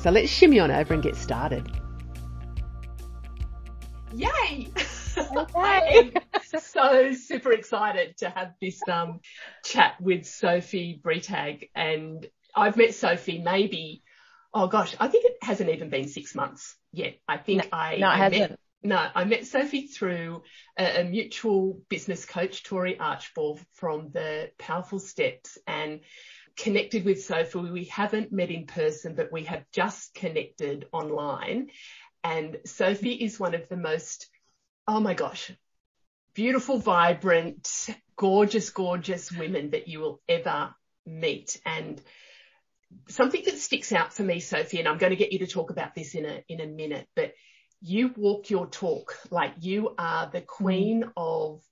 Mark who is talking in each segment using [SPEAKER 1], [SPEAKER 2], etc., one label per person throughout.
[SPEAKER 1] So let's shimmy on over and get started. Yay! I am so super excited to have this um, chat with Sophie Bretag. And I've met Sophie maybe, oh gosh, I think it hasn't even been six months yet. I think
[SPEAKER 2] no,
[SPEAKER 1] I,
[SPEAKER 2] no, it
[SPEAKER 1] I
[SPEAKER 2] hasn't.
[SPEAKER 1] met, no, I met Sophie through a, a mutual business coach, Tori Archibald from the Powerful Steps and connected with Sophie. We haven't met in person, but we have just connected online. And Sophie is one of the most, oh my gosh, beautiful, vibrant, gorgeous, gorgeous women that you will ever meet. And something that sticks out for me, Sophie, and I'm going to get you to talk about this in a, in a minute, but you walk your talk like you are the queen mm-hmm. of,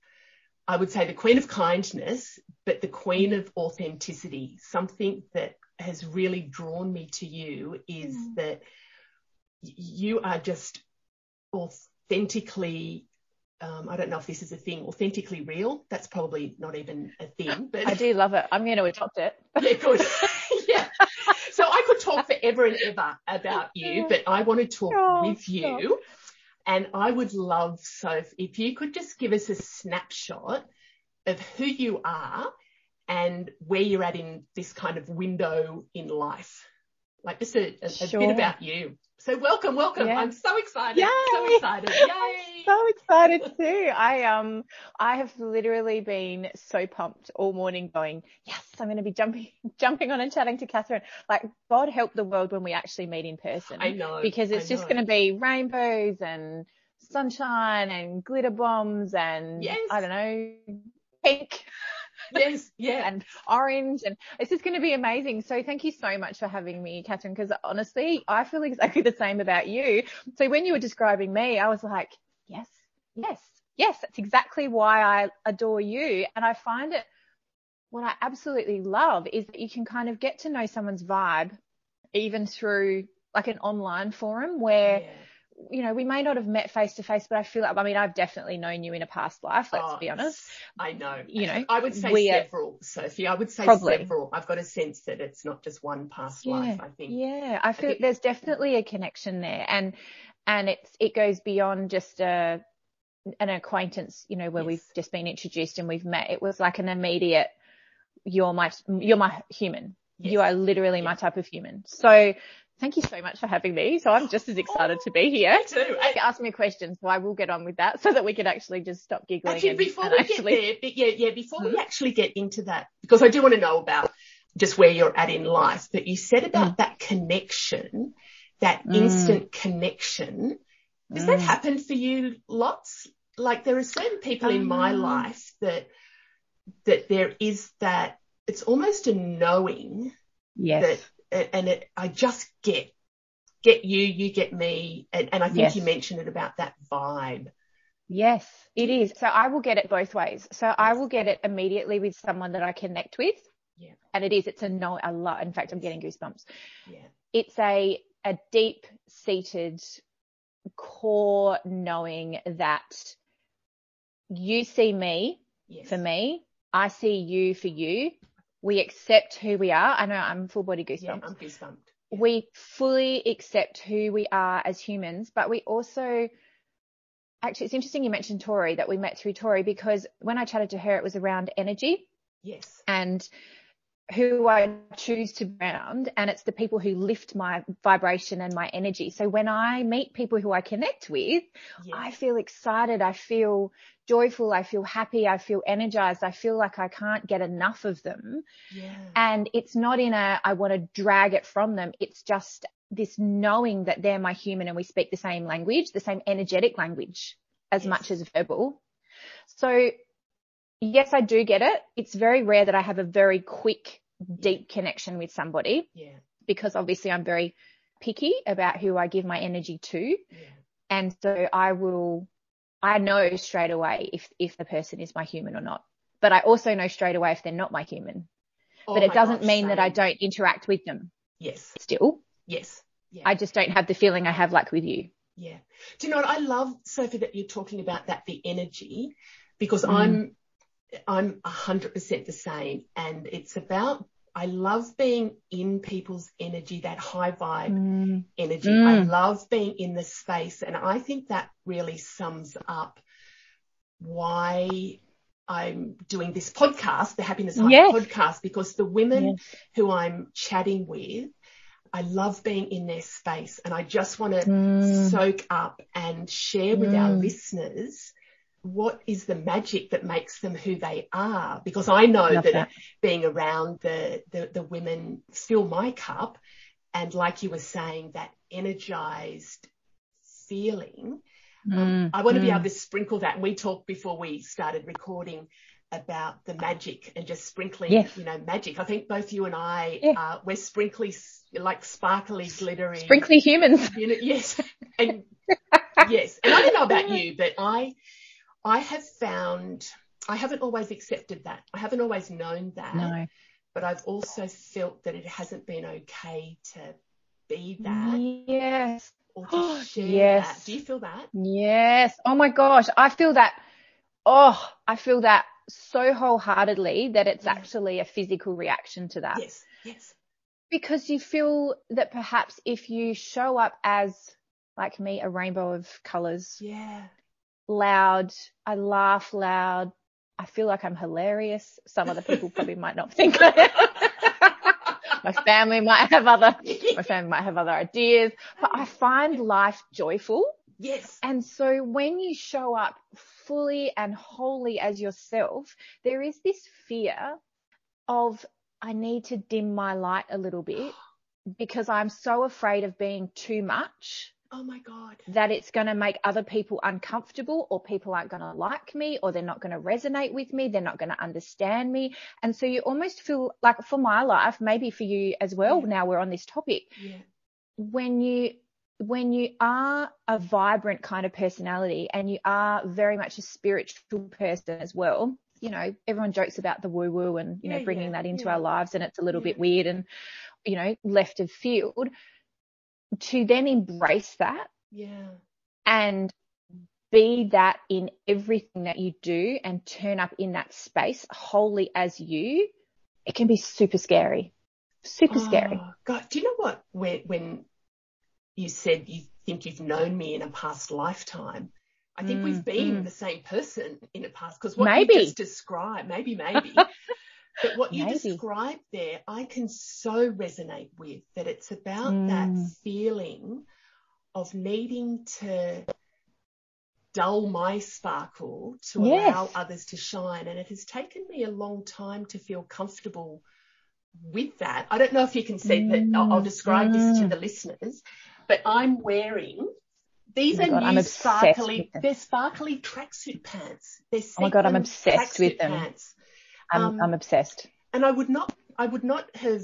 [SPEAKER 1] I would say the queen of kindness, but the queen of authenticity. Something that has really drawn me to you is
[SPEAKER 2] Mm.
[SPEAKER 1] that you are just authentically um, I don't know if this is a thing, authentically real. That's probably not even a thing, but
[SPEAKER 2] I do love it. I'm going to adopt it.
[SPEAKER 1] yeah, good. yeah. So I could talk forever and ever about you, but I want to talk
[SPEAKER 2] Oh,
[SPEAKER 1] with you. And I would love, so if you could just give us a snapshot of who you are and where you're at in this kind of window in life. Like just a, a, a bit about you. So welcome, welcome.
[SPEAKER 2] Yeah.
[SPEAKER 1] I'm so excited. So
[SPEAKER 2] Yay.
[SPEAKER 1] excited. Yay.
[SPEAKER 2] So excited too. I um I have literally been so pumped all morning going, yes, I'm going to be jumping jumping on and chatting to Catherine. Like God help the world when we actually meet in person.
[SPEAKER 1] I know.
[SPEAKER 2] because it's
[SPEAKER 1] I
[SPEAKER 2] just
[SPEAKER 1] know.
[SPEAKER 2] going to be rainbows and sunshine and glitter bombs and
[SPEAKER 1] Yes.
[SPEAKER 2] I don't know, pink.
[SPEAKER 1] Yes, yeah.
[SPEAKER 2] and orange and it's just going to be amazing. So thank you so much for having me, Catherine, because honestly, I feel exactly the same about you. So when you were describing me, I was like, yes, yes, yes, that's exactly why I adore you. And I find it, what I absolutely love is that you can kind of get to know someone's vibe even through like an online forum where,
[SPEAKER 1] Yeah.
[SPEAKER 2] You know, we may not have met face to face, but I feel like, I mean, I've definitely known you in a past life, let's
[SPEAKER 1] Oh,
[SPEAKER 2] be honest.
[SPEAKER 1] I know.
[SPEAKER 2] You know,
[SPEAKER 1] I would say
[SPEAKER 2] we are-
[SPEAKER 1] several, Sophie. I would say
[SPEAKER 2] Probably.
[SPEAKER 1] several. I've got a sense that it's not just one past life, I think.
[SPEAKER 2] Yeah, I feel
[SPEAKER 1] think-
[SPEAKER 2] there's definitely a connection there, and and it's it goes beyond just a an acquaintance, you know, where
[SPEAKER 1] Yes.
[SPEAKER 2] we've just been introduced and we've met. It was like an immediate, you're my you're my human. You are literally my type of human. So thank you so much for having me. So I'm just as excited to be here.
[SPEAKER 1] Me too. And-
[SPEAKER 2] Ask me a question, so I will get on with that so that we can actually just stop giggling.
[SPEAKER 1] Actually,
[SPEAKER 2] and,
[SPEAKER 1] before
[SPEAKER 2] and
[SPEAKER 1] we
[SPEAKER 2] actually,
[SPEAKER 1] get there, yeah, yeah, before we
[SPEAKER 2] Mhm.
[SPEAKER 1] actually get into that, because I do want to know about just where you're at in life, but you said about that connection, that
[SPEAKER 2] Mm.
[SPEAKER 1] instant connection. Does that
[SPEAKER 2] Mm.
[SPEAKER 1] happen for you lots? Like there are certain people in my
[SPEAKER 2] Um,
[SPEAKER 1] life that, that there is that, it's almost a knowing
[SPEAKER 2] yes,
[SPEAKER 1] that, and it, I just get, get you, you get me. And, and I think
[SPEAKER 2] Yes.
[SPEAKER 1] you mentioned it about that vibe.
[SPEAKER 2] Yes, it is. So I will get it both ways. So I will get it immediately with someone that I connect with.
[SPEAKER 1] Yeah.
[SPEAKER 2] And it is, it's a no, a lot. In fact, I'm getting goosebumps.
[SPEAKER 1] Yeah.
[SPEAKER 2] It's a, a deep seated core knowing that you see me
[SPEAKER 1] Yes.
[SPEAKER 2] for me. I see you for you. We accept who we are. I know I'm full body goosebumps.
[SPEAKER 1] Yeah, I'm goosebumped.
[SPEAKER 2] we fully accept who we are as humans, but we also actually it's interesting you mentioned Tori that we met through Tori because when I chatted to her it was around energy
[SPEAKER 1] Yes.
[SPEAKER 2] and who I choose to ground and it's the people who lift my vibration and my energy. So when I meet people who I connect with, yes. I feel excited. I feel joyful. I feel happy. I feel energized. I feel like I can't get enough of them. Yeah. And it's not in a, I want to drag it from them. It's just this knowing that they're my human and we speak the same language, the same energetic language as yes. much as verbal. So yes, I do get it. It's very rare that I have a very quick, deep connection with somebody.
[SPEAKER 1] Yeah.
[SPEAKER 2] Because obviously I'm very picky about who I give my energy to. Yeah. And so I will, I know straight away if, if the person is my human or not. But I also know straight away if they're not my human. Oh but it doesn't gosh, mean same. that I don't interact with them.
[SPEAKER 1] Yes.
[SPEAKER 2] Still.
[SPEAKER 1] Yes.
[SPEAKER 2] Yeah. I just don't have the feeling I have like with you.
[SPEAKER 1] Yeah. Do you know what? I love, Sophie, that you're talking about that, the energy, because mm. I'm I'm 100% the same. And it's about, I love being in people's energy, that high vibe mm. energy. Mm. I love being in the space. And I think that really sums up why I'm doing this podcast, the Happiness Hive yes. podcast, because the women yes. who I'm chatting with, I love being in their space and I just want to mm. soak up and share with our mm. listeners what is the magic that makes them who they are? Because I know that, that, being around the, the, the women fill my cup. And like you were saying, that energized feeling, um, mm, um, I want to mm. be able to sprinkle that. And we talked before we started recording about the magic and just sprinkling, yes. you know, magic. I think both you and I, yeah. uh, we're sprinkly, like sparkly, glittery.
[SPEAKER 2] Sprinkly humans.
[SPEAKER 1] You know, yes. And yes. And I don't know about you, but I, I have found I haven't always accepted that. I haven't always known that.
[SPEAKER 2] No.
[SPEAKER 1] But I've also felt that it hasn't been okay to be that.
[SPEAKER 2] Yes.
[SPEAKER 1] Or to oh, share yes. that. Do you feel that?
[SPEAKER 2] Yes. Oh my gosh. I feel that. Oh, I feel that so wholeheartedly that it's yeah. actually a physical reaction to that.
[SPEAKER 1] Yes. Yes.
[SPEAKER 2] Because you feel that perhaps if you show up as like me, a rainbow of colors.
[SPEAKER 1] Yeah
[SPEAKER 2] loud. I laugh loud. I feel like I'm hilarious. Some other people probably might not think I am. my family might have other, my family might have other ideas, but I find life joyful.
[SPEAKER 1] Yes.
[SPEAKER 2] And so when you show up fully and wholly as yourself, there is this fear of I need to dim my light a little bit because I'm so afraid of being too much
[SPEAKER 1] Oh my God.
[SPEAKER 2] That it's going to make other people uncomfortable or people aren't going to like me or they're not going to resonate with me. They're not going to understand me. And so you almost feel like for my life, maybe for you as well. Yeah. Now we're on this topic.
[SPEAKER 1] Yeah.
[SPEAKER 2] When you, when you are a vibrant kind of personality and you are very much a spiritual person as well, you know, everyone jokes about the woo woo and, you yeah, know, bringing that into our lives and it's a little bit weird and, you know, left of field to then embrace that.
[SPEAKER 1] Yeah.
[SPEAKER 2] And be that in everything that you do and turn up in that space wholly as you, it can be super scary. Super oh, scary.
[SPEAKER 1] God, do you know what? When, when you said you think you've known me in a past lifetime, I think mm, we've been mm. the same person in a past because what maybe. you just described, maybe, maybe, But what you described there, I can so resonate with that it's about mm. that feeling of needing to dull my sparkle to yes. allow others to shine. And it has taken me a long time to feel comfortable with that. I don't know if you can see mm. that. I'll, I'll describe mm. this to mm. the listeners, but I'm wearing these oh are God, new sparkly, they're sparkly tracksuit pants. They're
[SPEAKER 2] oh my God, I'm obsessed with them. Pants. I'm, um, I'm obsessed.
[SPEAKER 1] And I would not, I would not have,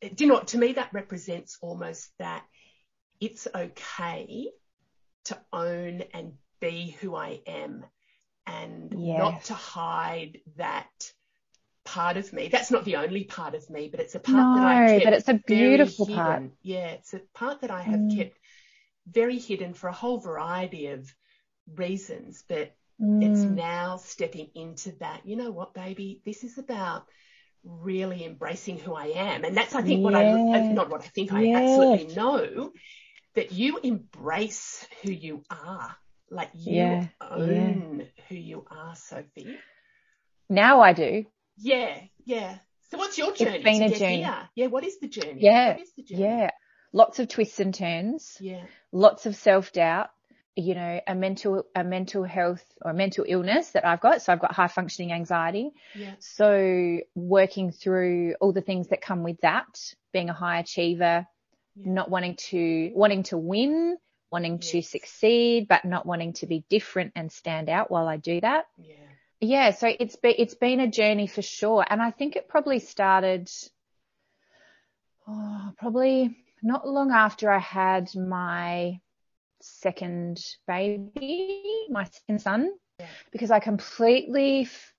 [SPEAKER 1] do you know, to me that represents almost that it's okay to own and be who I am and yes. not to hide that part of me. That's not the only part of me, but it's a part no, that I kept.
[SPEAKER 2] but it's a beautiful part.
[SPEAKER 1] Yeah, it's a part that I have mm. kept very hidden for a whole variety of reasons. But Mm. It's now stepping into that, you know what, baby, this is about really embracing who I am. And that's, I think, yes. what I, not what I think, I absolutely know that you embrace who you are. Like you yeah. own yeah. who you are, Sophie.
[SPEAKER 2] Now I do.
[SPEAKER 1] Yeah, yeah. So what's your journey?
[SPEAKER 2] It's been a journey.
[SPEAKER 1] Here? Yeah, what is the journey?
[SPEAKER 2] Yeah.
[SPEAKER 1] What is The journey?
[SPEAKER 2] Yeah. Lots of twists and turns.
[SPEAKER 1] Yeah.
[SPEAKER 2] Lots of self doubt. You know, a mental, a mental health or a mental illness that I've got. So I've got high functioning anxiety.
[SPEAKER 1] Yeah.
[SPEAKER 2] So working through all the things that come with that, being a high achiever,
[SPEAKER 1] Yeah.
[SPEAKER 2] not wanting to, wanting to win, wanting to succeed, but not wanting to be different and stand out while I do that.
[SPEAKER 1] Yeah.
[SPEAKER 2] Yeah, so it's been it's been a journey for sure, and I think it probably started oh, probably not long after I had my second baby, my second son,
[SPEAKER 1] Yeah.
[SPEAKER 2] because I completely f-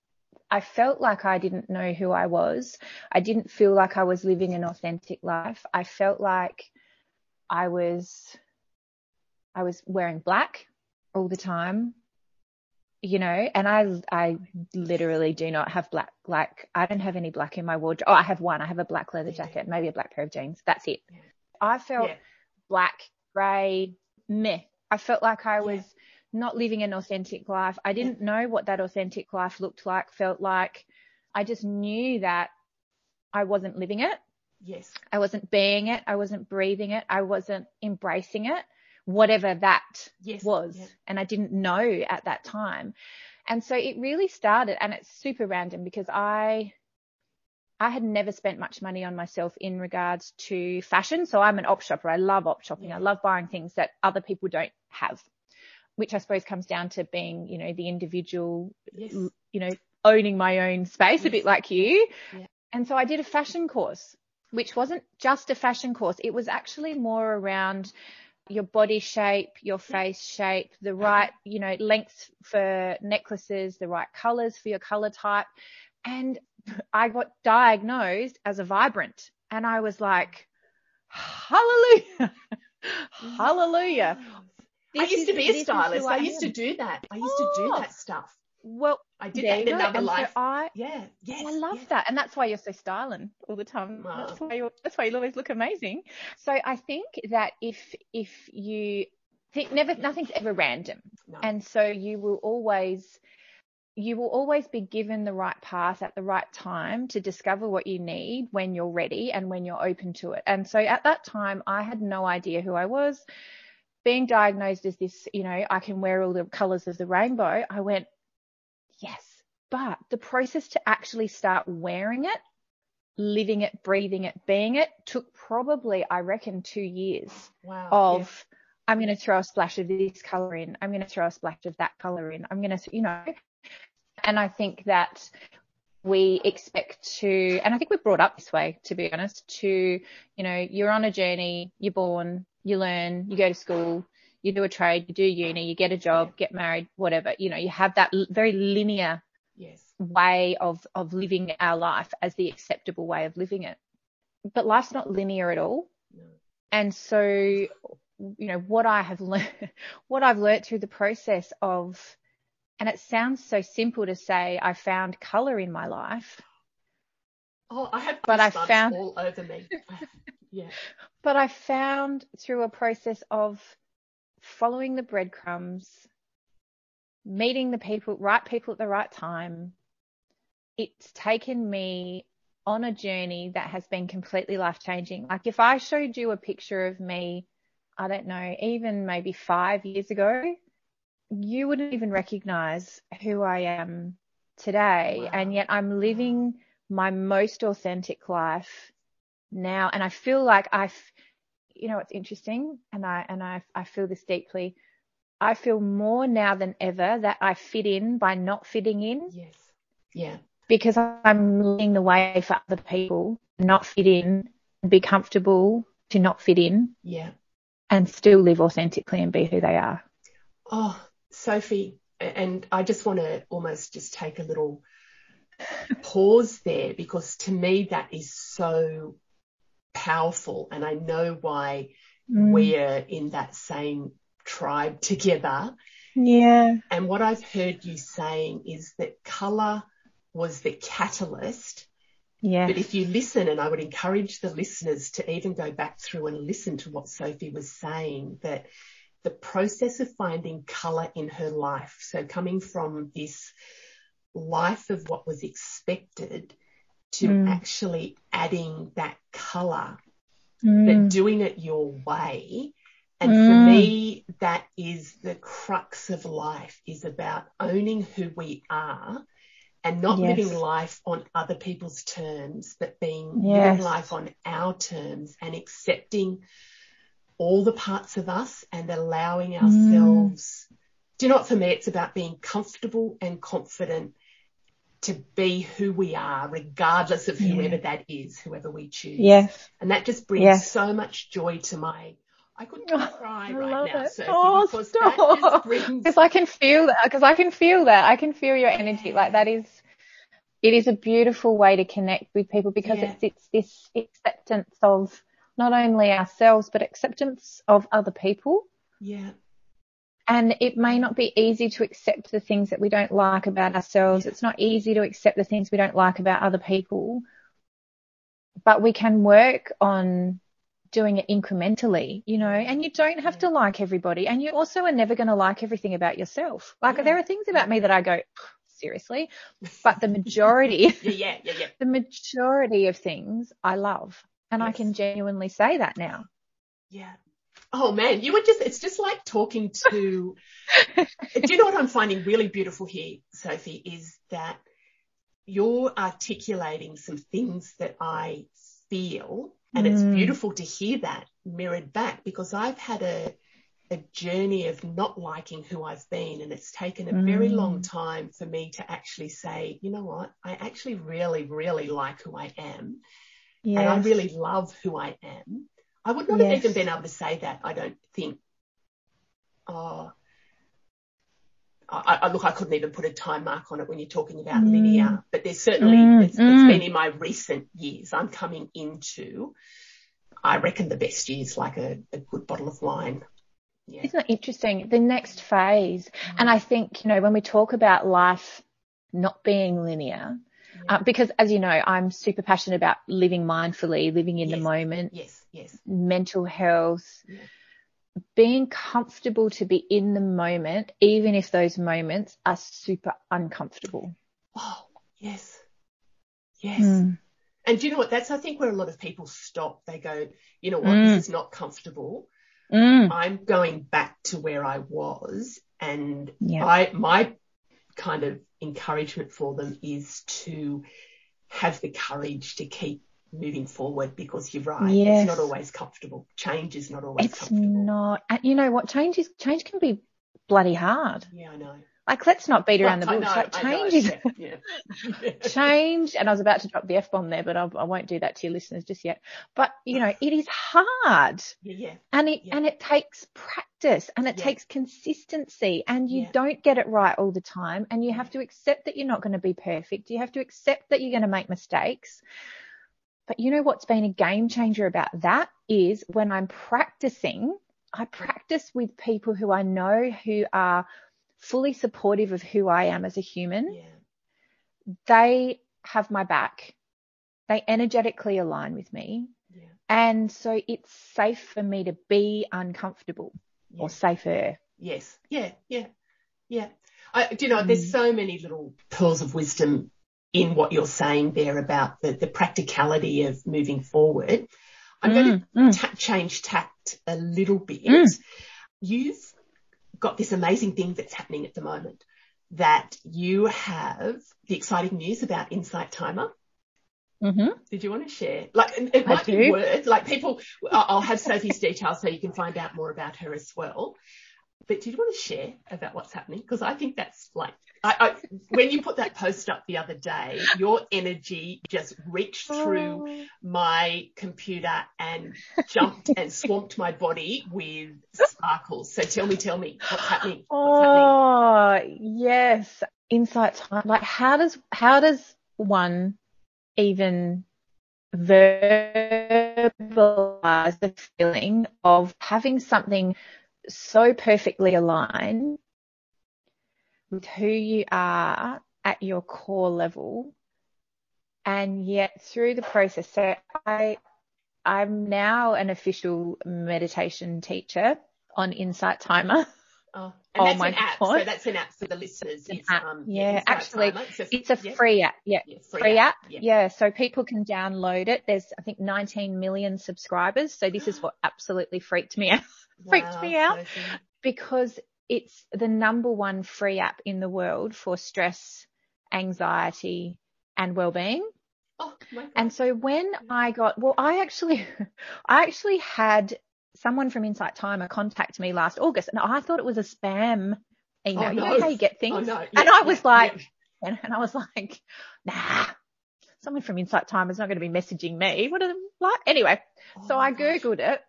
[SPEAKER 2] I felt like I didn't know who I was. I didn't feel like I was living an authentic life. I felt like I was I was wearing black all the time you know, and I, I literally do not have black, like, I don't have any black in my wardrobe. Oh, I have one. I have a black leather jacket, maybe a black pair of jeans. That's it. I felt
[SPEAKER 1] Yeah.
[SPEAKER 2] black, grey, meh. I felt like I
[SPEAKER 1] Yeah.
[SPEAKER 2] was not living an authentic life. I didn't know what that authentic life looked like, felt like. I just knew that I wasn't living it.
[SPEAKER 1] Yes.
[SPEAKER 2] I wasn't being it. I wasn't breathing it. I wasn't embracing it, whatever that
[SPEAKER 1] Yes.
[SPEAKER 2] was.
[SPEAKER 1] Yeah.
[SPEAKER 2] And I didn't know at that time. And so it really started and it's super random because I, I had never spent much money on myself in regards to fashion. So I'm an op shopper. I love op shopping. I love buying things that other people don't have, which I suppose comes down to being, you know, the individual
[SPEAKER 1] Yes.
[SPEAKER 2] you know, owning my own space, a bit like you.
[SPEAKER 1] Yeah.
[SPEAKER 2] And so I did a fashion course, which wasn't just a fashion course. It was actually more around your body shape, your face shape, the right, you know, lengths for necklaces, the right colors for your color type. And I got diagnosed as a vibrant and I was like, hallelujah, hallelujah.
[SPEAKER 1] I used to be a stylist. I
[SPEAKER 2] I
[SPEAKER 1] used to do that. I used to do
[SPEAKER 2] Oh.
[SPEAKER 1] that stuff.
[SPEAKER 2] Well,
[SPEAKER 1] I did that in another
[SPEAKER 2] And so
[SPEAKER 1] life.
[SPEAKER 2] I,
[SPEAKER 1] yeah. Oh, yes.
[SPEAKER 2] I love
[SPEAKER 1] yes.
[SPEAKER 2] that. And that's why you're so styling all the time.
[SPEAKER 1] Wow.
[SPEAKER 2] That's why you that's why you always look amazing. So I think that if if you think never nothing's ever random.
[SPEAKER 1] No.
[SPEAKER 2] And so you will always you will always be given the right path at the right time to discover what you need when you're ready and when you're open to it. And so at that time I had no idea who I was. Being diagnosed as this, you know, I can wear all the colors of the rainbow, I went, yes. But the process to actually start wearing it, living it, breathing it, being it took probably, I reckon, two years
[SPEAKER 1] wow.
[SPEAKER 2] of I'm going to throw a splash of this color in. I'm going to throw a splash of that color in. I'm going to, you know, and I think that we expect to, and I think we're brought up this way, to be honest, to, you know, you're on a journey, you're born, you learn, you go to school, you do a trade, you do uni, you get a job, get married, whatever, you know, you have that very linear
[SPEAKER 1] Yes.
[SPEAKER 2] way of, of living our life as the acceptable way of living it. But life's not linear at all.
[SPEAKER 1] No.
[SPEAKER 2] And so, you know, what I have learned, what I've learned through the process of, and it sounds so simple to say I found color in my life,
[SPEAKER 1] Oh, I have
[SPEAKER 2] But I found-
[SPEAKER 1] all over me. yeah.
[SPEAKER 2] but I found through a process of following the breadcrumbs, meeting the people, right people at the right time. It's taken me on a journey that has been completely life changing. Like if I showed you a picture of me, I don't know, even maybe five years ago, you wouldn't even recognize who I am today.
[SPEAKER 1] Wow.
[SPEAKER 2] And yet I'm living my most authentic life now. And I feel like I've, you know, it's interesting. And I, and I, I feel this deeply. I feel more now than ever that I fit in by not fitting in
[SPEAKER 1] Yes. Yeah.
[SPEAKER 2] because I'm leading the way for other people, not fit in, be comfortable to not fit in
[SPEAKER 1] Yeah.
[SPEAKER 2] and still live authentically and be who they are.
[SPEAKER 1] Oh, Sophie, and I just want to almost just take a little pause there because to me that is so powerful. And I know why
[SPEAKER 2] Mm.
[SPEAKER 1] we're in that same tribe together.
[SPEAKER 2] Yeah.
[SPEAKER 1] And what I've heard you saying is that color was the catalyst.
[SPEAKER 2] Yeah.
[SPEAKER 1] But if you listen, and I would encourage the listeners to even go back through and listen to what Sophie was saying, that the process of finding color in her life, so coming from this life of what was expected to
[SPEAKER 2] Mm.
[SPEAKER 1] actually adding that color,
[SPEAKER 2] Mm.
[SPEAKER 1] but doing it your way. And for
[SPEAKER 2] Mm.
[SPEAKER 1] me, that is the crux of life is about owning who we are and not
[SPEAKER 2] Yes.
[SPEAKER 1] living life on other people's terms, but being
[SPEAKER 2] Yes.
[SPEAKER 1] living life on our terms and accepting all the parts of us and allowing
[SPEAKER 2] Mm.
[SPEAKER 1] ourselves. Do you know what? For me, it's about being comfortable and confident to be who we are, regardless of
[SPEAKER 2] Yeah.
[SPEAKER 1] whoever that is, whoever we choose.
[SPEAKER 2] Yes.
[SPEAKER 1] And that just brings
[SPEAKER 2] Yes.
[SPEAKER 1] so much joy to my. I could
[SPEAKER 2] Oh,
[SPEAKER 1] cry
[SPEAKER 2] I
[SPEAKER 1] right now,
[SPEAKER 2] it.
[SPEAKER 1] Sophie,
[SPEAKER 2] Oh,
[SPEAKER 1] because
[SPEAKER 2] stop. Because I can feel that. Because I can feel that. I can feel your energy. Like that is, it is a beautiful way to connect with people because
[SPEAKER 1] Yeah.
[SPEAKER 2] it's it's this acceptance of not only ourselves but acceptance of other people.
[SPEAKER 1] Yeah,
[SPEAKER 2] And it may not be easy to accept the things that we don't like about ourselves.
[SPEAKER 1] Yeah.
[SPEAKER 2] It's not easy to accept the things we don't like about other people. But we can work on doing it incrementally, you know, and you don't have to like everybody. And you also are never going to like everything about yourself. Like
[SPEAKER 1] Yeah.
[SPEAKER 2] there are things about me that I go, seriously, but the majority,
[SPEAKER 1] yeah, yeah, yeah, yeah.
[SPEAKER 2] the majority of things I love. And I can genuinely say that now.
[SPEAKER 1] Yeah. Oh man, you were just, it's just like talking to, do you know what I'm finding really beautiful here, Sophie, is that you're articulating some things that I feel and it's
[SPEAKER 2] Mm.
[SPEAKER 1] beautiful to hear that mirrored back because I've had a, a journey of not liking who I've been and it's taken a very
[SPEAKER 2] Mm.
[SPEAKER 1] long time for me to actually say, you know what, I actually really, really like who I am.
[SPEAKER 2] Yes.
[SPEAKER 1] and I really love who I am. I would not have even been able to say that. I don't think. Oh, I, I look. I couldn't even put a time mark on it when you're talking about
[SPEAKER 2] Mm.
[SPEAKER 1] linear, but there's certainly
[SPEAKER 2] Mm,
[SPEAKER 1] it's, it's
[SPEAKER 2] mm.
[SPEAKER 1] been in my recent years. I'm coming into, I reckon, the best years, like a, a good bottle of wine. Yeah,
[SPEAKER 2] Isn't that interesting? The next phase. And I think, you know, when we talk about life not being linear, uh, because as you know, I'm super passionate about living mindfully, living in the moment,
[SPEAKER 1] yes, yes,
[SPEAKER 2] mental health,
[SPEAKER 1] Yeah.
[SPEAKER 2] being comfortable to be in the moment, even if those moments are super uncomfortable.
[SPEAKER 1] oh, yes, yes.
[SPEAKER 2] Mm.
[SPEAKER 1] And do you know what? That's I think where a lot of people stop. They go, you know what?
[SPEAKER 2] Mm.
[SPEAKER 1] This is not comfortable.
[SPEAKER 2] Mm.
[SPEAKER 1] I'm going back to where I was and
[SPEAKER 2] Yeah.
[SPEAKER 1] I, my kind of encouragement for them is to have the courage to keep moving forward because you're right.
[SPEAKER 2] Yes.
[SPEAKER 1] It's not always comfortable. Change is not always
[SPEAKER 2] It's
[SPEAKER 1] comfortable.
[SPEAKER 2] not, you know what? Change is, change can be bloody hard.
[SPEAKER 1] Yeah, I know.
[SPEAKER 2] Like, let's not beat around the bush.
[SPEAKER 1] know,
[SPEAKER 2] Like, change is,
[SPEAKER 1] yeah, yeah.
[SPEAKER 2] change, and I was about to drop the F bomb there, but I, I won't do that to your listeners just yet. But, you know, it is hard
[SPEAKER 1] yeah,
[SPEAKER 2] and it,
[SPEAKER 1] Yeah.
[SPEAKER 2] and it takes practice and it takes consistency and you don't get it right all the time. And you have to accept that you're not going to be perfect. You have to accept that you're going to make mistakes. But you know what's been a game changer about that is when I'm practicing, I practice with people who I know who are fully supportive of who I am as a human
[SPEAKER 1] Yeah,
[SPEAKER 2] they have my back. They energetically align with me.
[SPEAKER 1] yeah,
[SPEAKER 2] And so it's safe for me to be uncomfortable
[SPEAKER 1] yeah.
[SPEAKER 2] or safer.
[SPEAKER 1] Yes. Yeah. Yeah. Yeah. I, do you know, there's
[SPEAKER 2] Mm.
[SPEAKER 1] so many little pearls of wisdom in what you're saying there about the, the practicality of moving forward. I'm going to
[SPEAKER 2] Mm, mm.
[SPEAKER 1] ta- change tact a little bit.
[SPEAKER 2] Mm.
[SPEAKER 1] You've got this amazing thing that's happening at the moment that you have the exciting news about Insight Timer.
[SPEAKER 2] hmm
[SPEAKER 1] Did you want to share? Like, it it might be
[SPEAKER 2] do.
[SPEAKER 1] words, like people, I'll have Sophie's details so you can find out more about her as well. But did you want to share about what's happening? Because I think that's like, I, I, when you put that post up the other day, your energy just reached through
[SPEAKER 2] Oh.
[SPEAKER 1] my computer and jumped and swamped my body with sparkles. So tell me, tell me what's happening. What's happening?
[SPEAKER 2] Oh, yes. Insight time. Like how does, how does one even verbalize the feeling of having something so perfectly aligned with who you are at your core level and yet through the process so i i'm now an official meditation teacher on Insight Timer
[SPEAKER 1] Oh, and
[SPEAKER 2] Oh
[SPEAKER 1] that's
[SPEAKER 2] my
[SPEAKER 1] an app.
[SPEAKER 2] God.
[SPEAKER 1] So that's an app for the listeners. It's, um,
[SPEAKER 2] Yeah,
[SPEAKER 1] Insight
[SPEAKER 2] actually.
[SPEAKER 1] It's a,
[SPEAKER 2] It's a
[SPEAKER 1] yeah,
[SPEAKER 2] free app. Yeah.
[SPEAKER 1] yeah,
[SPEAKER 2] Free app.
[SPEAKER 1] Yeah.
[SPEAKER 2] Yeah. So people can download it. There's, I think, 19 million subscribers. So this is what absolutely freaked me out freaked
[SPEAKER 1] Wow,
[SPEAKER 2] me out.
[SPEAKER 1] so
[SPEAKER 2] because it's the number one free app in the world for stress, anxiety and well-being.
[SPEAKER 1] Oh, my
[SPEAKER 2] And so when I got, well, I actually, I actually had someone from Insight Timer contact me last August and I thought it was a spam email.
[SPEAKER 1] Oh,
[SPEAKER 2] You know how you get
[SPEAKER 1] oh,
[SPEAKER 2] things?
[SPEAKER 1] no.
[SPEAKER 2] and I was
[SPEAKER 1] yeah,
[SPEAKER 2] like,
[SPEAKER 1] yeah.
[SPEAKER 2] and, and I was like, nah, someone from Insight Timer is not going to be messaging me. What are they like? Anyway, so
[SPEAKER 1] Oh,
[SPEAKER 2] I
[SPEAKER 1] my gosh.
[SPEAKER 2] Googled it,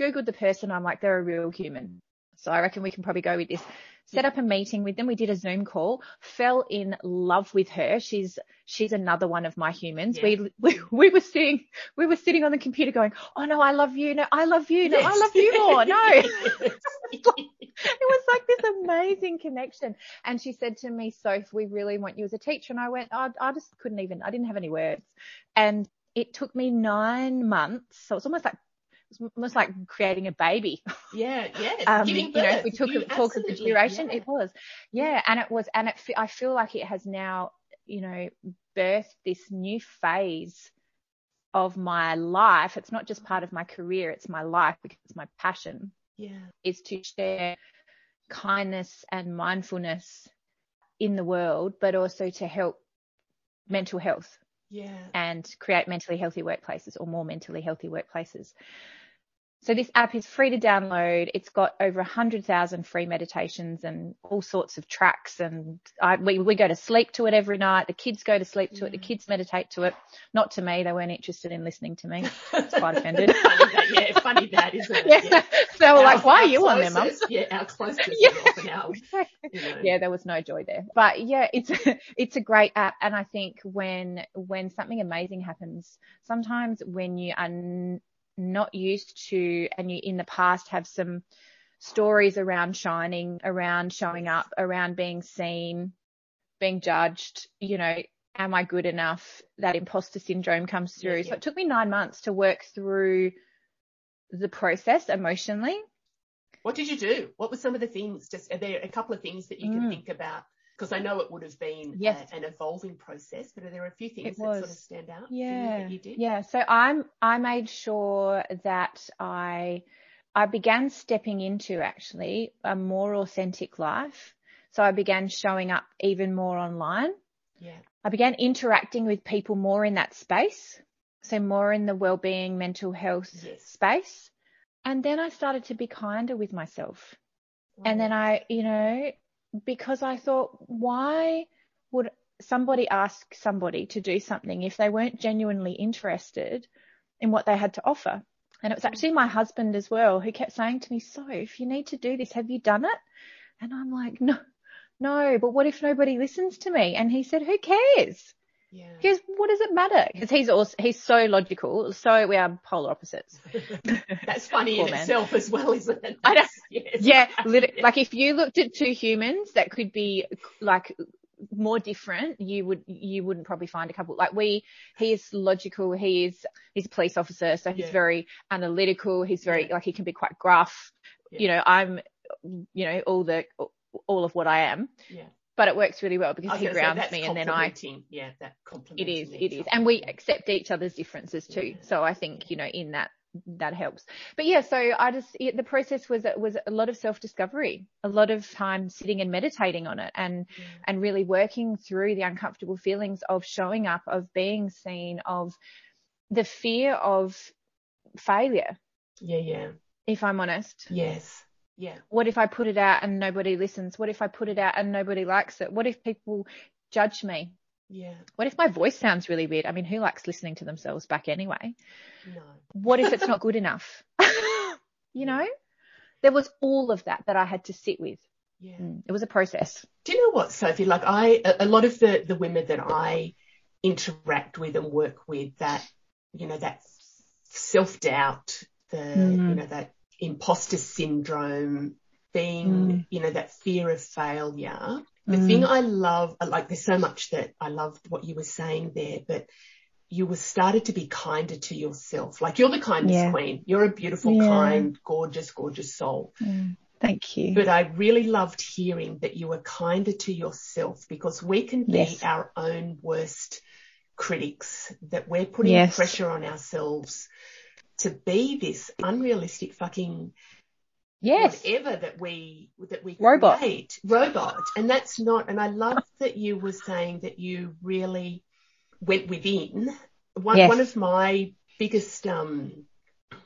[SPEAKER 2] Googled the person. I'm like, they're a real human. So I reckon we can probably go with this. Set up a meeting with them. We did a Zoom call, fell in love with her. She's, she's another one of my humans.
[SPEAKER 1] Yeah.
[SPEAKER 2] We, we, we were sitting, we were sitting on the computer going, Oh no, I love you. No, I love you. No, I love you more. No. It was like this amazing connection. And she said to me, Soph, we really want you as a teacher. And I went, I, I just couldn't even, I didn't have any words. And it took me nine months. So it's almost like, it's almost like creating a baby.
[SPEAKER 1] yeah, yeah.
[SPEAKER 2] Um, you know, if we took
[SPEAKER 1] You
[SPEAKER 2] a talk of the duration,
[SPEAKER 1] yeah.
[SPEAKER 2] it was, yeah. And it was, and it, I feel like it has now, you know, birthed this new phase of my life. It's not just part of my career. It's my life because it's my passion
[SPEAKER 1] Yeah.
[SPEAKER 2] is to share kindness and mindfulness in the world, but also to help mental health
[SPEAKER 1] Yeah.
[SPEAKER 2] and create mentally healthy workplaces or more mentally healthy workplaces. So this app is free to download. It's got over a hundred thousand free meditations and all sorts of tracks. And I, we, we go to sleep to it every night. The kids go to sleep to it. The
[SPEAKER 1] mm.
[SPEAKER 2] kids meditate to it. Not to me. They weren't interested in listening to me. It's quite offended.
[SPEAKER 1] funny that, yeah, funny that, isn't it?
[SPEAKER 2] Yeah. They were
[SPEAKER 1] Our-
[SPEAKER 2] like, why are you on there, mum?
[SPEAKER 1] Yeah, our closest
[SPEAKER 2] Yeah.
[SPEAKER 1] our, you know.
[SPEAKER 2] yeah, there was no joy there. But yeah, it's it's a great app, and I think when when something amazing happens, sometimes when you are not used to, and you in the past have some stories around shining, around showing up, around being seen, being judged, you know. Am I good enough? That imposter syndrome comes through.
[SPEAKER 1] Yeah,
[SPEAKER 2] So it took me nine months to work through the process emotionally.
[SPEAKER 1] What did you do? What were some of the things? Just are there a couple of things that you can
[SPEAKER 2] Mm.
[SPEAKER 1] think about? Because I know it would have been
[SPEAKER 2] Yes.
[SPEAKER 1] a, an evolving process, but are there a few things that sort of stand out? you
[SPEAKER 2] Yeah.
[SPEAKER 1] that you did.
[SPEAKER 2] Yeah. So I'm, I made sure that I, I began stepping into actually a more authentic life. So I began showing up even more online.
[SPEAKER 1] Yeah.
[SPEAKER 2] I began interacting with people more in that space. So more in the well-being, mental health
[SPEAKER 1] Yes.
[SPEAKER 2] space. And then I started to be kinder with myself. And then I, you know, because I thought, why would somebody ask somebody to do something if they weren't genuinely interested in what they had to offer? And it was mm. actually my husband as well who kept saying to me, so if you need to do this, have you done it? And I'm like, no, no, but what if nobody listens to me? And he said, who cares?
[SPEAKER 1] Yeah.
[SPEAKER 2] He goes, what does it matter? Because he's also, he's so logical. So we are polar opposites.
[SPEAKER 1] That's funny
[SPEAKER 2] Poor
[SPEAKER 1] in
[SPEAKER 2] man.
[SPEAKER 1] itself as well, isn't it?
[SPEAKER 2] I know.
[SPEAKER 1] Yes.
[SPEAKER 2] Yeah, lit- like if you looked at two humans that could be like more different, you would you wouldn't probably find a couple. Like we, he is logical. He is he's a police officer, so he's
[SPEAKER 1] Yeah.
[SPEAKER 2] very analytical. He's very
[SPEAKER 1] Yeah.
[SPEAKER 2] like he can be quite gruff.
[SPEAKER 1] Yeah.
[SPEAKER 2] You know, I'm, you know, all the all of what I am,
[SPEAKER 1] Yeah.
[SPEAKER 2] But it works really well because he grounds me, and then I.
[SPEAKER 1] Yeah, that
[SPEAKER 2] It
[SPEAKER 1] complementing
[SPEAKER 2] is, it is, and we accept each other's differences too.
[SPEAKER 1] Yeah.
[SPEAKER 2] So I think you know in that that helps. But yeah, so I just yeah, the process was was a lot of self discovery, a lot of time sitting and meditating on it, and
[SPEAKER 1] Yeah.
[SPEAKER 2] and really working through the uncomfortable feelings of showing up, of being seen, of the fear of failure.
[SPEAKER 1] Yeah, yeah.
[SPEAKER 2] If I'm honest,
[SPEAKER 1] Yes. Yeah.
[SPEAKER 2] what if I put it out and nobody listens? What if I put it out and nobody likes it? What if people judge me?
[SPEAKER 1] Yeah.
[SPEAKER 2] What if my voice sounds really weird? I mean, who likes listening to themselves back anyway?
[SPEAKER 1] No.
[SPEAKER 2] What if it's not good enough? you know, there was all of that that I had to sit with.
[SPEAKER 1] Yeah.
[SPEAKER 2] Mm, It was a process.
[SPEAKER 1] Do you know what, Sophie? Like I, a lot of the, the women that I interact with and work with that, you know, that self doubt, the,
[SPEAKER 2] Mm.
[SPEAKER 1] you know, that imposter syndrome, being,
[SPEAKER 2] Mm.
[SPEAKER 1] you know, that fear of failure. The
[SPEAKER 2] Mm.
[SPEAKER 1] thing I love, like there's so much that I loved what you were saying there, but you were started to be kinder to yourself. Like you're the kindest
[SPEAKER 2] Yeah.
[SPEAKER 1] queen. You're a beautiful,
[SPEAKER 2] Yeah.
[SPEAKER 1] kind, gorgeous, gorgeous soul.
[SPEAKER 2] Thank you.
[SPEAKER 1] But I really loved hearing that you were kinder to yourself because we can be
[SPEAKER 2] Yes.
[SPEAKER 1] our own worst critics, that we're putting
[SPEAKER 2] Yes.
[SPEAKER 1] pressure on ourselves to be this unrealistic fucking
[SPEAKER 2] Yes.
[SPEAKER 1] whatever that we that we
[SPEAKER 2] Robot.
[SPEAKER 1] create robot and that's not and I love that you were saying that you really went within one
[SPEAKER 2] Yes.
[SPEAKER 1] one of my biggest um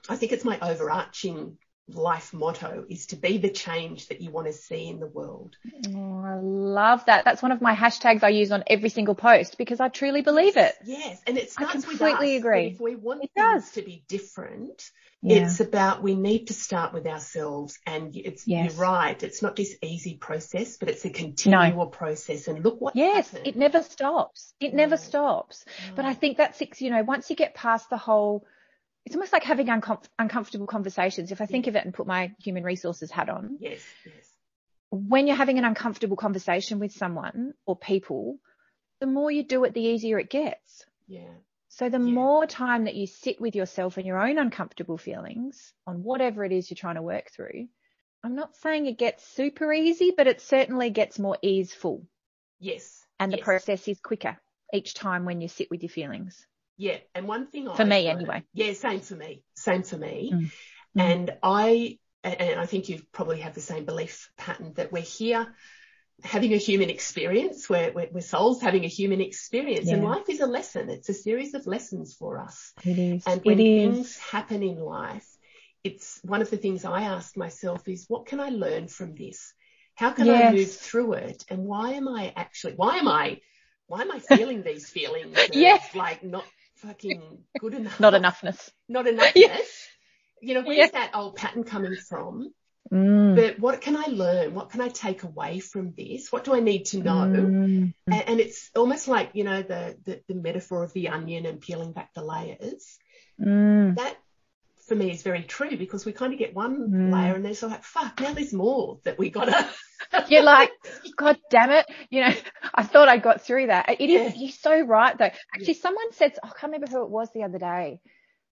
[SPEAKER 1] I think it's my overarching life motto is to be the change that you want to see in the world
[SPEAKER 2] Oh, I love that. That's one of my hashtags I use on every single post because I truly believe it.
[SPEAKER 1] yes and it
[SPEAKER 2] I
[SPEAKER 1] starts with
[SPEAKER 2] completely
[SPEAKER 1] us, but
[SPEAKER 2] agree.
[SPEAKER 1] if we want
[SPEAKER 2] It
[SPEAKER 1] things
[SPEAKER 2] does.
[SPEAKER 1] to be different
[SPEAKER 2] Yeah.
[SPEAKER 1] It's about we need to start with ourselves, and it's
[SPEAKER 2] Yes.
[SPEAKER 1] you're right. It's not this easy process, but it's a continual process. And look what
[SPEAKER 2] Yes,
[SPEAKER 1] happened.
[SPEAKER 2] it never stops. It never
[SPEAKER 1] No.
[SPEAKER 2] stops. But I think that's, you know, once you get past the whole, it's almost like having uncom- uncomfortable conversations. If I think of it and put my human resources hat on,
[SPEAKER 1] yes, yes,
[SPEAKER 2] when you're having an uncomfortable conversation with someone or people, the more you do it, the easier it gets.
[SPEAKER 1] yeah,
[SPEAKER 2] So the
[SPEAKER 1] Yeah.
[SPEAKER 2] more time that you sit with yourself and your own uncomfortable feelings on whatever it is you're trying to work through, I'm not saying it gets super easy, but it certainly gets more easeful
[SPEAKER 1] yes,
[SPEAKER 2] and the process is quicker each time when you sit with your feelings.
[SPEAKER 1] Yeah, and one thing
[SPEAKER 2] For
[SPEAKER 1] I've
[SPEAKER 2] me, anyway.
[SPEAKER 1] Yeah, same for me. Same for me.
[SPEAKER 2] Mm. Mm.
[SPEAKER 1] And I, and I think you probably have the same belief pattern that we're here having a human experience. We're, we're, we're souls having a human experience, and life is a lesson. It's a series of lessons for us.
[SPEAKER 2] It is.
[SPEAKER 1] And when things happen in life, it's one of the things I ask myself is, what can I learn from this? How can I move through it? And why am I actually, why am I, why am I feeling these feelings?
[SPEAKER 2] Yeah.
[SPEAKER 1] Like not fucking good enough.
[SPEAKER 2] Not enoughness.
[SPEAKER 1] Not enough.
[SPEAKER 2] Yeah.
[SPEAKER 1] You know, where's
[SPEAKER 2] Yeah.
[SPEAKER 1] that old pattern coming from?
[SPEAKER 2] Mm.
[SPEAKER 1] But what can I learn? What can I take away from this? What do I need to know?
[SPEAKER 2] Mm.
[SPEAKER 1] And, and it's almost like, you know, the, the, the metaphor of the onion and peeling back the layers
[SPEAKER 2] Mm.
[SPEAKER 1] that for me is very true because we kind of get one
[SPEAKER 2] Mm.
[SPEAKER 1] layer and then it's like, fuck, now there's more that we gotta.
[SPEAKER 2] You're like, God damn it. You know, I thought I got through that. It is,
[SPEAKER 1] Yeah.
[SPEAKER 2] you're so right though. Actually, someone said, I can't remember who it was the other day.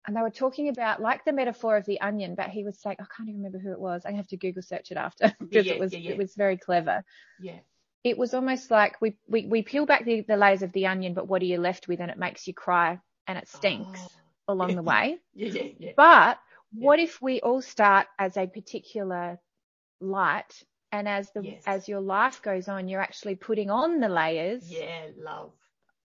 [SPEAKER 2] And they were talking about like the metaphor of the onion, but he was saying, I can't even remember who it was. I have to Google search it after because
[SPEAKER 1] Yeah,
[SPEAKER 2] it was,
[SPEAKER 1] yeah, yeah.
[SPEAKER 2] it was very clever.
[SPEAKER 1] yeah,
[SPEAKER 2] It was almost like we, we, we peel back the, the layers of the onion, but what are you left with? And it makes you cry and it stinks
[SPEAKER 1] Oh,
[SPEAKER 2] along the way.
[SPEAKER 1] yeah, yeah, yeah.
[SPEAKER 2] But what if we all start as a particular light and as the
[SPEAKER 1] Yes.
[SPEAKER 2] as your life goes on you're actually putting on the layers
[SPEAKER 1] Yeah, love.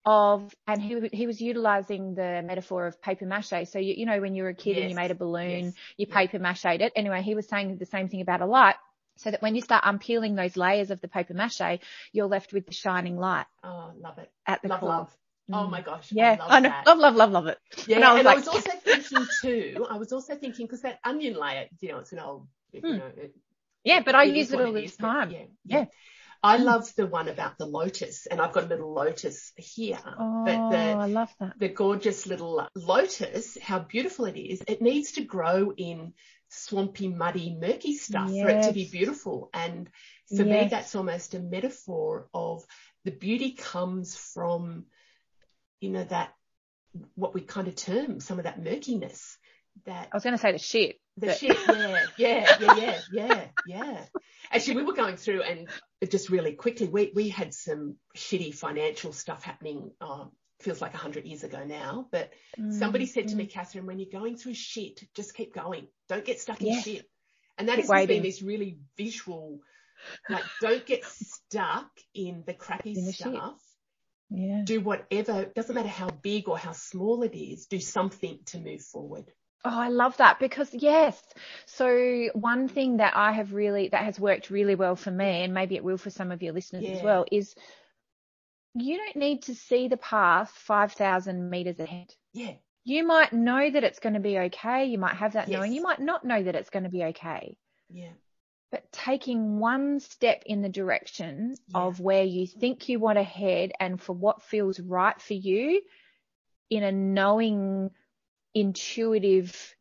[SPEAKER 2] of and he he was utilizing the metaphor of paper mache so you you know when you were a kid and you made a balloon
[SPEAKER 1] yes,
[SPEAKER 2] you paper macheed it anyway he was saying the same thing about a light so that when you start unpeeling those layers of the paper mache you're left with the shining light
[SPEAKER 1] Oh, love it.
[SPEAKER 2] at the
[SPEAKER 1] Love,
[SPEAKER 2] core
[SPEAKER 1] love. Oh
[SPEAKER 2] Mm.
[SPEAKER 1] my gosh.
[SPEAKER 2] yeah
[SPEAKER 1] I love
[SPEAKER 2] I love love love love it
[SPEAKER 1] Yeah,
[SPEAKER 2] And I was
[SPEAKER 1] and I was also thinking too, I was also thinking, because that onion layer, you know, it's an old, you
[SPEAKER 2] Hmm.
[SPEAKER 1] know, it,
[SPEAKER 2] yeah but I use it all the time
[SPEAKER 1] Yeah,
[SPEAKER 2] Yeah.
[SPEAKER 1] I
[SPEAKER 2] Mm.
[SPEAKER 1] love the one about the lotus, and I've got a little lotus here.
[SPEAKER 2] oh
[SPEAKER 1] but the
[SPEAKER 2] I love that
[SPEAKER 1] the gorgeous little lotus, how beautiful it is. It needs to grow in swampy, muddy, murky stuff for it to be beautiful. And for me, that's almost a metaphor of the beauty comes from, you know, that what we kind of term some of that murkiness. That
[SPEAKER 2] I was going to say the shit
[SPEAKER 1] the
[SPEAKER 2] but-
[SPEAKER 1] shit, yeah, yeah, yeah, yeah, yeah, yeah. Actually, we were going through and just really quickly, we, we had some shitty financial stuff happening, uh, feels like a hundred years ago now, but somebody said to me, Catherine, when you're going through shit, just keep going. Don't get stuck in
[SPEAKER 2] Yes.
[SPEAKER 1] shit. And that
[SPEAKER 2] Keep
[SPEAKER 1] has been this really visual, like, don't get stuck in the crappy
[SPEAKER 2] In the shit. Yeah
[SPEAKER 1] Do whatever, doesn't matter how big or how small it is, do something to move forward.
[SPEAKER 2] Oh, I love that because yes. So one thing that I have really that has worked really well for me, and maybe it will for some of your listeners as well, is you don't need to see the path five thousand meters ahead.
[SPEAKER 1] Yeah.
[SPEAKER 2] You might know that it's going to be okay. You might have that knowing. You might not know that it's going to be okay.
[SPEAKER 1] Yeah.
[SPEAKER 2] But taking one step in the direction
[SPEAKER 1] Yeah.
[SPEAKER 2] of where you think you want to head and for what feels right for you in a knowing, intuitive,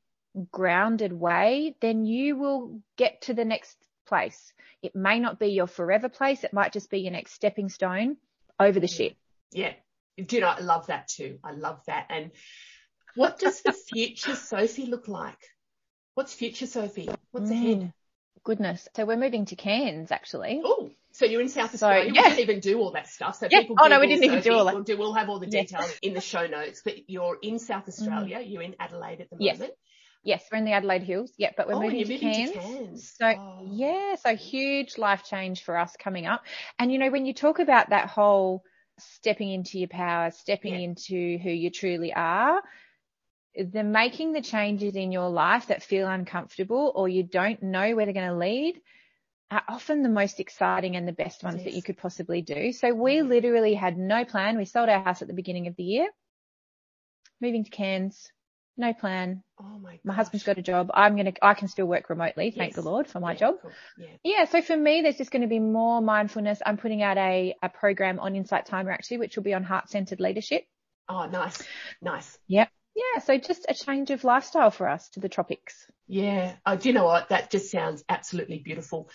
[SPEAKER 2] grounded way, then you will get to the next place. It may not be your forever place. It might just be your next stepping stone over the shit.
[SPEAKER 1] Yeah. Do you know, I love that too. I love that. And what does the future Sophie look like? What's future Sophie? What's mm. ahead?
[SPEAKER 2] Mm. goodness. So we're moving to Cairns actually.
[SPEAKER 1] Oh, so you're in South Australia.
[SPEAKER 2] yeah.
[SPEAKER 1] We didn't even do all that stuff. So
[SPEAKER 2] Yeah.
[SPEAKER 1] people.
[SPEAKER 2] Oh, no, we didn't even do all that.
[SPEAKER 1] We'll, do, we'll have all the details in the show notes. But you're in South Australia. You're in Adelaide at the moment.
[SPEAKER 2] Yes, we're in the Adelaide Hills. Yeah, but we're
[SPEAKER 1] oh,
[SPEAKER 2] moving, to, Cairns.
[SPEAKER 1] to Cairns.
[SPEAKER 2] So
[SPEAKER 1] Oh.
[SPEAKER 2] yeah, so huge life change for us coming up. And you know, when you talk about that whole stepping into your power, stepping
[SPEAKER 1] Yeah.
[SPEAKER 2] into who you truly are, the making the changes in your life that feel uncomfortable or you don't know where they're going to lead are often the most exciting and the best ones that you could possibly do. So we mm-hmm. literally had no plan. We sold our house at the beginning of the year, moving to Cairns, no plan.
[SPEAKER 1] Oh my.
[SPEAKER 2] My husband's
[SPEAKER 1] gosh.
[SPEAKER 2] got a job. I'm going to, I can still work remotely. Thank the Lord for my
[SPEAKER 1] Yeah,
[SPEAKER 2] job.
[SPEAKER 1] cool. Yeah.
[SPEAKER 2] Yeah, so for me, there's just going to be more mindfulness. I'm putting out a, a program on Insight Timer actually, which will be on heart centered leadership.
[SPEAKER 1] Oh, nice, nice.
[SPEAKER 2] Yep. Yeah, so just a change of lifestyle for us to the tropics.
[SPEAKER 1] Yeah. Oh, do you know what? That just sounds absolutely beautiful.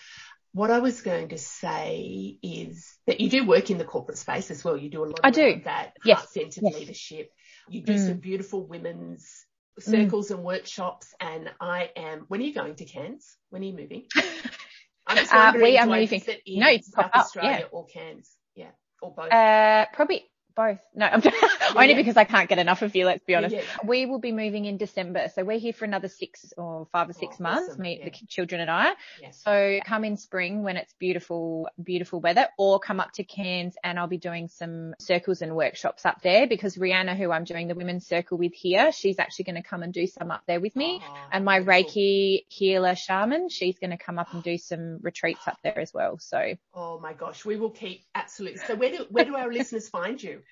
[SPEAKER 1] What I was going to say is that you do work in the corporate space as well. You do a lot of I
[SPEAKER 2] do.
[SPEAKER 1] that
[SPEAKER 2] Yes.
[SPEAKER 1] heart-centered
[SPEAKER 2] Yes.
[SPEAKER 1] leadership. You do
[SPEAKER 2] Mm.
[SPEAKER 1] some beautiful women's circles and workshops. And I am, when are you going to Cairns? When are you moving? I'm just
[SPEAKER 2] Uh,
[SPEAKER 1] wondering,
[SPEAKER 2] we are moving- No,
[SPEAKER 1] South Australia
[SPEAKER 2] yeah.
[SPEAKER 1] or Cairns? Yeah. Or both.
[SPEAKER 2] Uh, probably both. No, I'm only
[SPEAKER 1] yeah.
[SPEAKER 2] because I can't get enough of you. Let's be honest.
[SPEAKER 1] yeah.
[SPEAKER 2] We will be moving in December, so we're here for another six or five or oh, six
[SPEAKER 1] Oh,
[SPEAKER 2] months.
[SPEAKER 1] awesome,
[SPEAKER 2] Me,
[SPEAKER 1] yeah.
[SPEAKER 2] the children, and I. So come in spring when it's beautiful, beautiful weather, or come up to Cairns and I'll be doing some circles and workshops up there because Rihanna, who I'm doing the women's circle with here, she's actually going to come and do some up there with me.
[SPEAKER 1] Oh,
[SPEAKER 2] And my
[SPEAKER 1] beautiful.
[SPEAKER 2] Reiki healer shaman, she's going to come up and do some retreats up there as well. So
[SPEAKER 1] Oh my gosh, we will keep absolutely. So where do where do our listeners find you?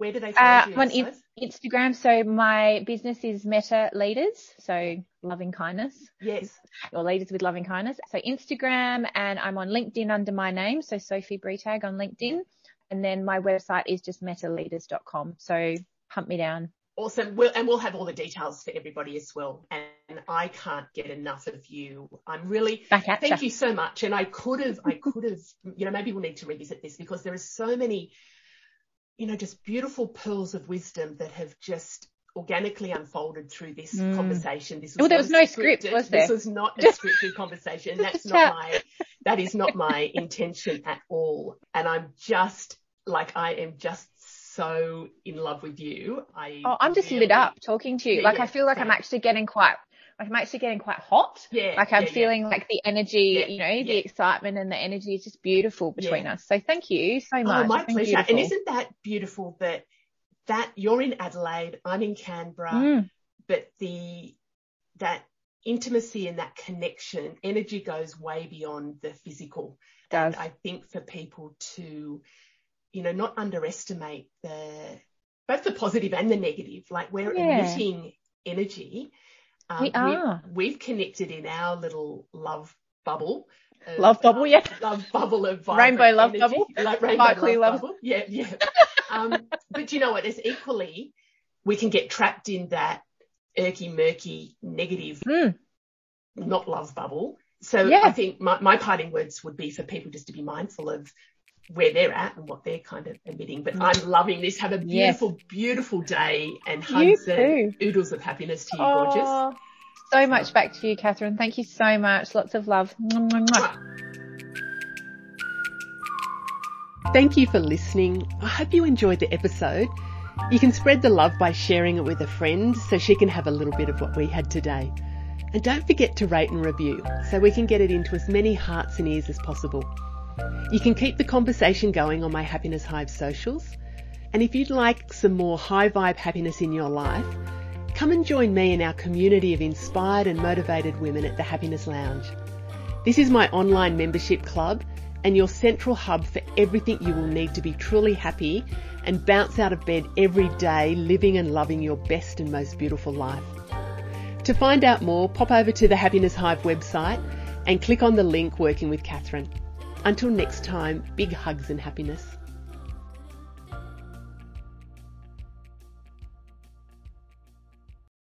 [SPEAKER 1] Where do they
[SPEAKER 2] Uh,
[SPEAKER 1] find you?
[SPEAKER 2] on in- Instagram. So my business is Metta Leaders. So loving kindness
[SPEAKER 1] yes.
[SPEAKER 2] or leaders with loving kindness. So Instagram and I'm on LinkedIn under my name. So Sophie Bretag on LinkedIn. And then my website is just mettaleaders.com. So hunt me down.
[SPEAKER 1] Awesome. We'll, and we'll have all the details for everybody as well. And, I can't get enough of you. I'm really,
[SPEAKER 2] Back at
[SPEAKER 1] thank
[SPEAKER 2] ya.
[SPEAKER 1] you so much. And I could have, I could have, you know, maybe we'll need to revisit this because there are so many, you know, just beautiful pearls of wisdom that have just organically unfolded through this
[SPEAKER 2] Mm.
[SPEAKER 1] conversation. This was
[SPEAKER 2] Well, there was no script, was there?
[SPEAKER 1] This was not a scripted conversation. That's not my, that is not my intention at all. And I'm just like, I am just so in love with you. I
[SPEAKER 2] Oh, I'm just lit up talking to you.
[SPEAKER 1] Yeah,
[SPEAKER 2] like
[SPEAKER 1] yeah,
[SPEAKER 2] I feel like I'm actually getting quite, like I'm actually getting quite hot.
[SPEAKER 1] Yeah.
[SPEAKER 2] Like I'm
[SPEAKER 1] yeah, yeah.
[SPEAKER 2] feeling like the energy,
[SPEAKER 1] Yeah,
[SPEAKER 2] you know, the excitement and the energy is just beautiful between
[SPEAKER 1] Yeah.
[SPEAKER 2] us. So thank you so much.
[SPEAKER 1] Oh, my pleasure. And isn't that beautiful that that you're in Adelaide, I'm in Canberra,
[SPEAKER 2] Mm,
[SPEAKER 1] but the that intimacy and that connection, energy goes way beyond the physical.
[SPEAKER 2] does.
[SPEAKER 1] And I think for people to, you know, not underestimate the both the positive and the negative. Like we're
[SPEAKER 2] Yeah.
[SPEAKER 1] emitting energy. Um,
[SPEAKER 2] We are.
[SPEAKER 1] We've connected in our little love bubble. of,
[SPEAKER 2] Love bubble,
[SPEAKER 1] uh,
[SPEAKER 2] yeah.
[SPEAKER 1] Love bubble of
[SPEAKER 2] Rainbow love
[SPEAKER 1] energy.
[SPEAKER 2] bubble.
[SPEAKER 1] Like rainbow love,
[SPEAKER 2] love.
[SPEAKER 1] bubble. Yeah, yeah. um, but you know what? It's equally, we can get trapped in that irky, murky, negative,
[SPEAKER 2] Mm.
[SPEAKER 1] not love bubble. So
[SPEAKER 2] Yeah.
[SPEAKER 1] I think my, my parting words would be for people just to be mindful of where they're at and what they're kind of emitting. But I'm loving this. Have a
[SPEAKER 2] Mm. Yes.
[SPEAKER 1] beautiful, beautiful day and hugs and oodles of happiness to you, gorgeous.
[SPEAKER 2] So much back to you, Catherine. Thank you so much. Lots of love.
[SPEAKER 1] Thank you for listening. I hope you enjoyed the episode. You can spread the love by sharing it with a friend so she can have a little bit of what we had today. And don't forget to rate and review so we can get it into as many hearts and ears as possible. You can keep the conversation going on my Happiness Hive socials. And if you'd like some more high vibe happiness in your life, come and join me in our community of inspired and motivated women at the Happiness Lounge. This is my online membership club and your central hub for everything you will need to be truly happy and bounce out of bed every day living and loving your best and most beautiful life. To find out more, pop over to the Happiness Hive website and click on the link Working with Catherine. Until next time, big hugs and happiness.